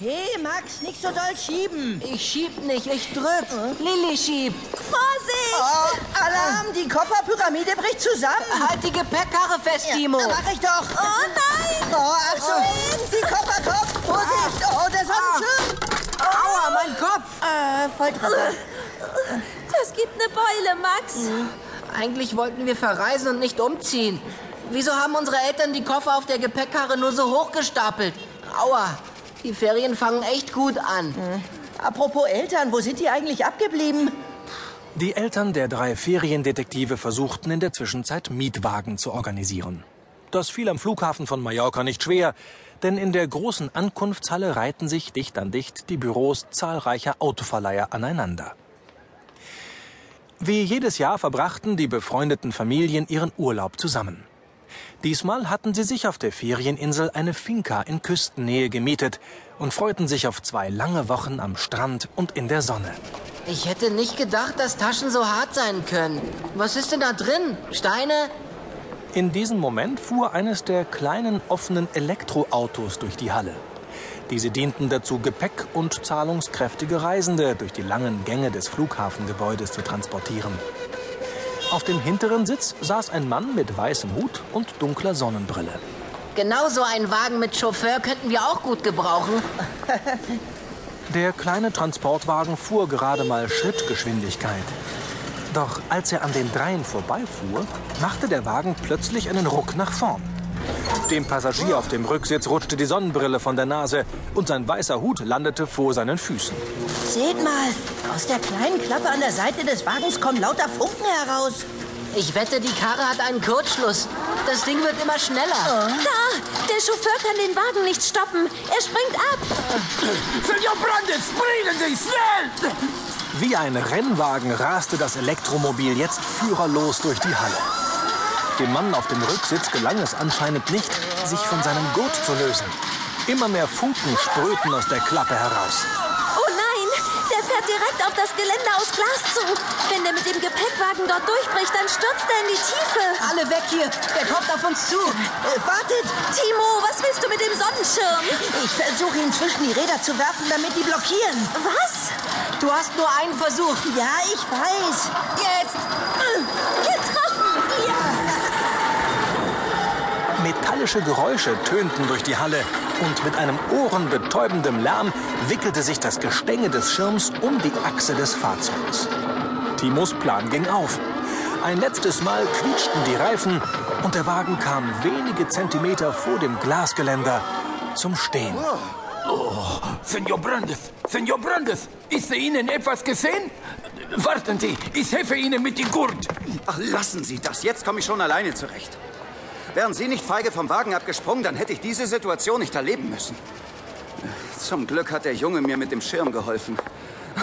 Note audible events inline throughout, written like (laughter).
Hey, Max, nicht so doll schieben. Ich schieb nicht, ich drück. Lilly schiebt. Vorsicht! Oh, Alarm, die Kofferpyramide bricht zusammen. Halt die Gepäckkarre fest, Timo. Ja, mach ich doch. Oh nein! Oh, Achtung, die Kofferkopf. Vorsicht, oh, der Sonnenschirm. Aua, mein Kopf. Ah, Volltreffer. Das gibt eine Beule, Max. Eigentlich wollten wir verreisen und nicht umziehen. Wieso haben unsere Eltern die Koffer auf der Gepäckkarre nur so hochgestapelt? Aua, die Ferien fangen echt gut an. Apropos Eltern, wo sind die eigentlich abgeblieben? Die Eltern der drei Feriendetektive versuchten in der Zwischenzeit Mietwagen zu organisieren. Das fiel am Flughafen von Mallorca nicht schwer, denn in der großen Ankunftshalle reihten sich dicht an dicht die Büros zahlreicher Autoverleiher aneinander. Wie jedes Jahr verbrachten die befreundeten Familien ihren Urlaub zusammen. Diesmal hatten sie sich auf der Ferieninsel eine Finca in Küstennähe gemietet und freuten sich auf zwei lange Wochen am Strand und in der Sonne. Ich hätte nicht gedacht, dass Taschen so hart sein können. Was ist denn da drin? Steine? In diesem Moment fuhr eines der kleinen offenen Elektroautos durch die Halle. Diese dienten dazu, Gepäck und zahlungskräftige Reisende durch die langen Gänge des Flughafengebäudes zu transportieren. Auf dem hinteren Sitz saß ein Mann mit weißem Hut und dunkler Sonnenbrille. Genau so einen Wagen mit Chauffeur könnten wir auch gut gebrauchen. (laughs) Der kleine Transportwagen fuhr gerade mal Schrittgeschwindigkeit. Doch als er an den dreien vorbeifuhr, machte der Wagen plötzlich einen Ruck nach vorn. Dem Passagier auf dem Rücksitz rutschte die Sonnenbrille von der Nase und sein weißer Hut landete vor seinen Füßen. Seht mal, aus der kleinen Klappe an der Seite des Wagens kommen lauter Funken heraus. Ich wette, die Karre hat einen Kurzschluss. Das Ding wird immer schneller. Da! Der Chauffeur kann den Wagen nicht stoppen. Er springt ab. Senor Brandes, springen Sie, schnell! Wie ein Rennwagen raste das Elektromobil jetzt führerlos durch die Halle. Dem Mann auf dem Rücksitz gelang es anscheinend nicht, sich von seinem Gurt zu lösen. Immer mehr Funken sprühten aus der Klappe heraus. Oh nein! Der fährt direkt auf das Geländer aus Glas zu. Wenn der mit dem Gepäckwagen dort durchbricht, dann stürzt er in die Tiefe. Alle weg hier. Der kommt auf uns zu. Äh, wartet, Timo, was willst du mit dem Sonnenschirm? ich versuche ihn zwischen die Räder zu werfen, damit die blockieren. Was? Du hast nur einen Versuch. Ja, ich weiß. Jetzt. Getroffen! Metallische Geräusche tönten durch die Halle und mit einem ohrenbetäubendem Lärm wickelte sich das Gestänge des Schirms um die Achse des Fahrzeugs. Timos Plan ging auf. Ein letztes Mal quietschten die Reifen und der Wagen kam wenige Zentimeter vor dem Glasgeländer zum Stehen. Senor Brandes, Senor Brandes, ist Ihnen etwas gesehen? Warten Sie, ich helfe Ihnen mit dem Gurt. Ach, lassen Sie das. Jetzt komme ich schon alleine zurecht. Wären Sie nicht feige vom Wagen abgesprungen, dann hätte ich diese Situation nicht erleben müssen. Zum Glück hat der Junge mir mit dem Schirm geholfen.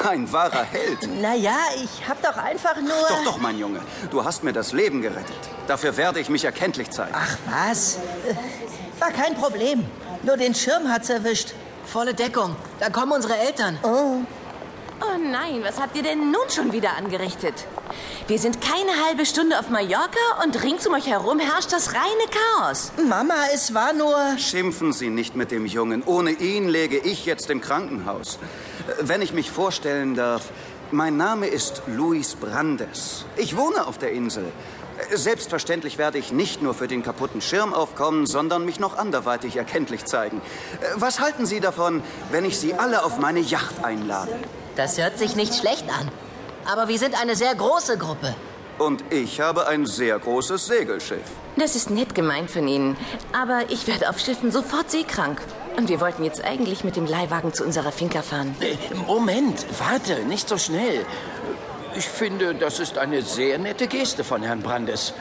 Ein wahrer Held. Naja, ich hab doch einfach nur... Doch, doch, mein Junge. Du hast mir das Leben gerettet. Dafür werde ich mich erkenntlich zeigen. Ach was? War kein Problem. Nur den Schirm hat's erwischt. Volle Deckung. Da kommen unsere Eltern. Oh nein, was habt ihr denn nun schon wieder angerichtet? Wir sind keine halbe Stunde auf Mallorca und rings um euch herum herrscht das reine Chaos. Mama, es war nur... Schimpfen Sie nicht mit dem Jungen. Ohne ihn läge ich jetzt im Krankenhaus. Wenn ich mich vorstellen darf, mein Name ist Luis Brandes. Ich wohne auf der Insel. Selbstverständlich werde ich nicht nur für den kaputten Schirm aufkommen, sondern mich noch anderweitig erkenntlich zeigen. Was halten Sie davon, wenn ich Sie alle auf meine Yacht einlade? Das hört sich nicht schlecht an. Aber wir sind eine sehr große Gruppe. Und ich habe ein sehr großes Segelschiff. Das ist nett gemeint von Ihnen, aber ich werde auf Schiffen sofort seekrank. Und wir wollten jetzt eigentlich mit dem Leihwagen zu unserer Finca fahren. Äh, Moment, warte, nicht so schnell. Ich finde, das ist eine sehr nette Geste von Herrn Brandes.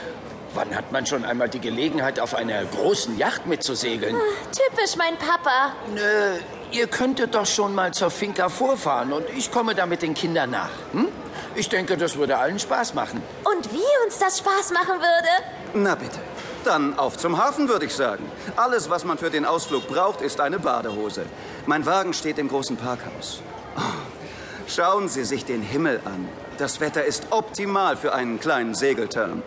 Wann hat man schon einmal die Gelegenheit, auf einer großen Yacht mitzusegeln? Typisch mein Papa. Äh, ihr könntet doch schon mal zur Finca vorfahren und ich komme da mit den Kindern nach. Hm? Ich denke, das würde allen Spaß machen. Und wie uns das Spaß machen würde? Na bitte. Dann auf zum Hafen, würde ich sagen. Alles, was man für den Ausflug braucht, ist eine Badehose. Mein Wagen steht im großen Parkhaus. Oh, schauen Sie sich den Himmel an. Das Wetter ist optimal für einen kleinen Segelturn.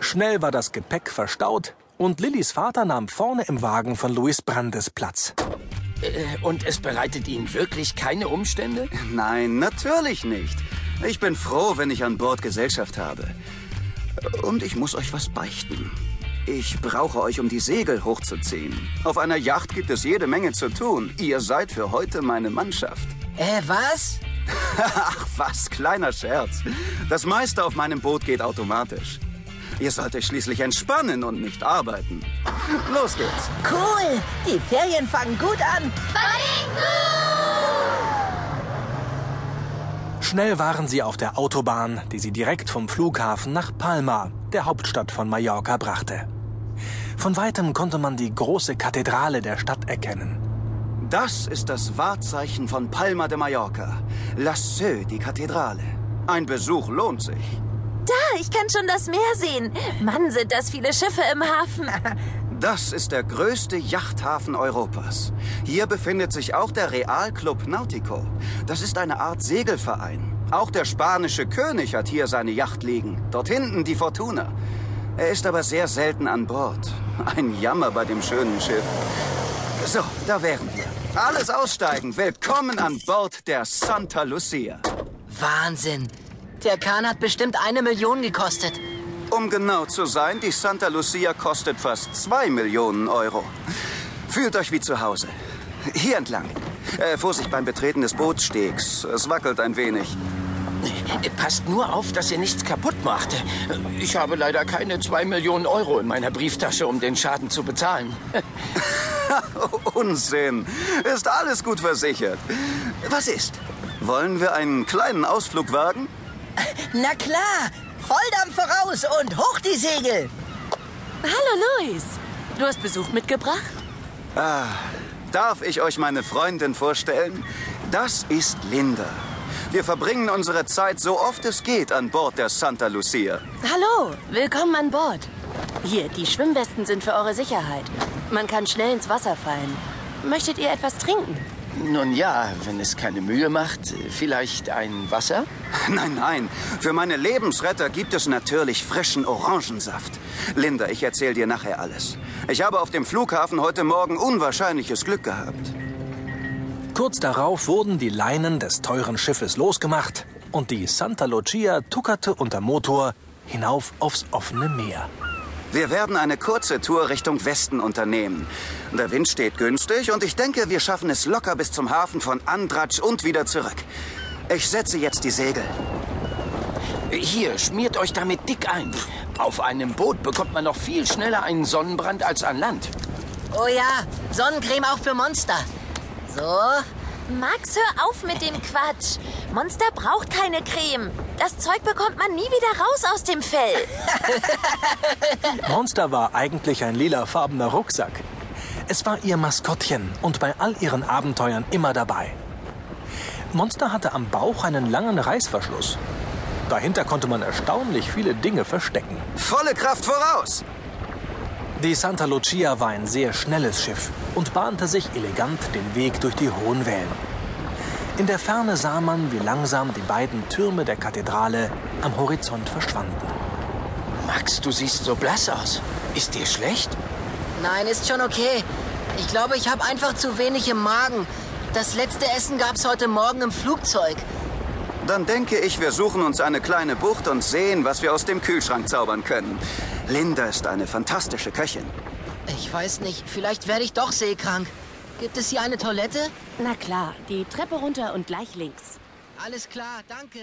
Schnell war das Gepäck verstaut und Lillys Vater nahm vorne im Wagen von Luis Brandes Platz. Äh, und es bereitet Ihnen wirklich keine Umstände? Nein, natürlich nicht. Ich bin froh, wenn ich an Bord Gesellschaft habe. Und ich muss euch was beichten. Ich brauche euch, um die Segel hochzuziehen. Auf einer Yacht gibt es jede Menge zu tun. Ihr seid für heute meine Mannschaft. Äh, was? (laughs) Ach was, kleiner Scherz. Das meiste auf meinem Boot geht automatisch. Ihr sollt euch schließlich entspannen und nicht arbeiten. Los geht's. Cool. Die Ferien fangen gut an. Schnell waren sie auf der Autobahn, die sie direkt vom Flughafen nach Palma, der Hauptstadt von Mallorca, brachte. Von weitem konnte man die große Kathedrale der Stadt erkennen. Das ist das Wahrzeichen von Palma de Mallorca. La Seu, die Kathedrale. Ein Besuch lohnt sich. Da, ich kann schon das Meer sehen. Mann, sind das viele Schiffe im Hafen. (laughs) Das ist der größte Yachthafen Europas. Hier befindet sich auch der Real Club Nautico. Das ist eine Art Segelverein. Auch der spanische König hat hier seine Yacht liegen. Dort hinten die Fortuna. Er ist aber sehr selten an Bord. Ein Jammer bei dem schönen Schiff. So, da wären wir. Alles aussteigen. Willkommen an Bord der Santa Lucia. Wahnsinn. Der Kahn hat bestimmt eine Million gekostet. Um genau zu sein, die Santa Lucia kostet fast zwei Millionen Euro. Fühlt euch wie zu Hause. Hier entlang. Äh, Vorsicht beim Betreten des Bootsstegs. Es wackelt ein wenig. Äh, Passt nur auf, dass ihr nichts kaputt macht. Ich habe leider keine zwei Millionen Euro in meiner Brieftasche, um den Schaden zu bezahlen. (laughs) Unsinn. Ist alles gut versichert. Was ist? Wollen wir einen kleinen Ausflug wagen? Na klar. Volldampf voraus und hoch die Segel. Hallo, Luis. Du hast Besuch mitgebracht? Darf ich euch meine Freundin vorstellen? Das ist Linda. Wir verbringen unsere Zeit so oft es geht an Bord der Santa Lucia. Hallo, willkommen an Bord. Hier, die Schwimmwesten sind für eure Sicherheit. Man kann schnell ins Wasser fallen. Möchtet ihr etwas trinken? Nun ja, wenn es keine Mühe macht, vielleicht ein Wasser? (laughs) Nein, nein. Für meine Lebensretter gibt es natürlich frischen Orangensaft. Linda, ich erzähle dir nachher alles. Ich habe auf dem Flughafen heute Morgen unwahrscheinliches Glück gehabt. Kurz darauf wurden die Leinen des teuren Schiffes losgemacht und die Santa Lucia tuckerte unter Motor hinauf aufs offene Meer. Wir werden eine kurze Tour Richtung Westen unternehmen. Der Wind steht günstig und ich denke, wir schaffen es locker bis zum Hafen von Andratsch und wieder zurück. Ich setze jetzt die Segel. Hier, schmiert euch damit dick ein. Auf einem Boot bekommt man noch viel schneller einen Sonnenbrand als an Land. Oh ja, Sonnencreme auch für Monster. So, Max, hör auf mit dem Quatsch. Monster braucht keine Creme. Das Zeug bekommt man nie wieder raus aus dem Fell. (laughs) Monster war eigentlich ein lilafarbener Rucksack. Es war ihr Maskottchen und bei all ihren Abenteuern immer dabei. Monster hatte am Bauch einen langen Reißverschluss. Dahinter konnte man erstaunlich viele Dinge verstecken. Volle Kraft voraus! Die Santa Lucia war ein sehr schnelles Schiff und bahnte sich elegant den Weg durch die hohen Wellen. In der Ferne sah man, wie langsam die beiden Türme der Kathedrale am Horizont verschwanden. Max, du siehst so blass aus. Ist dir schlecht? Nein, ist schon okay. Ich glaube, ich habe einfach zu wenig im Magen. Das letzte Essen gab's heute Morgen im Flugzeug. Dann denke ich, wir suchen uns eine kleine Bucht und sehen, was wir aus dem Kühlschrank zaubern können. Linda ist eine fantastische Köchin. Ich weiß nicht, vielleicht werde ich doch seekrank. Gibt es hier eine Toilette? Na klar, die Treppe runter und gleich links. Alles klar, danke.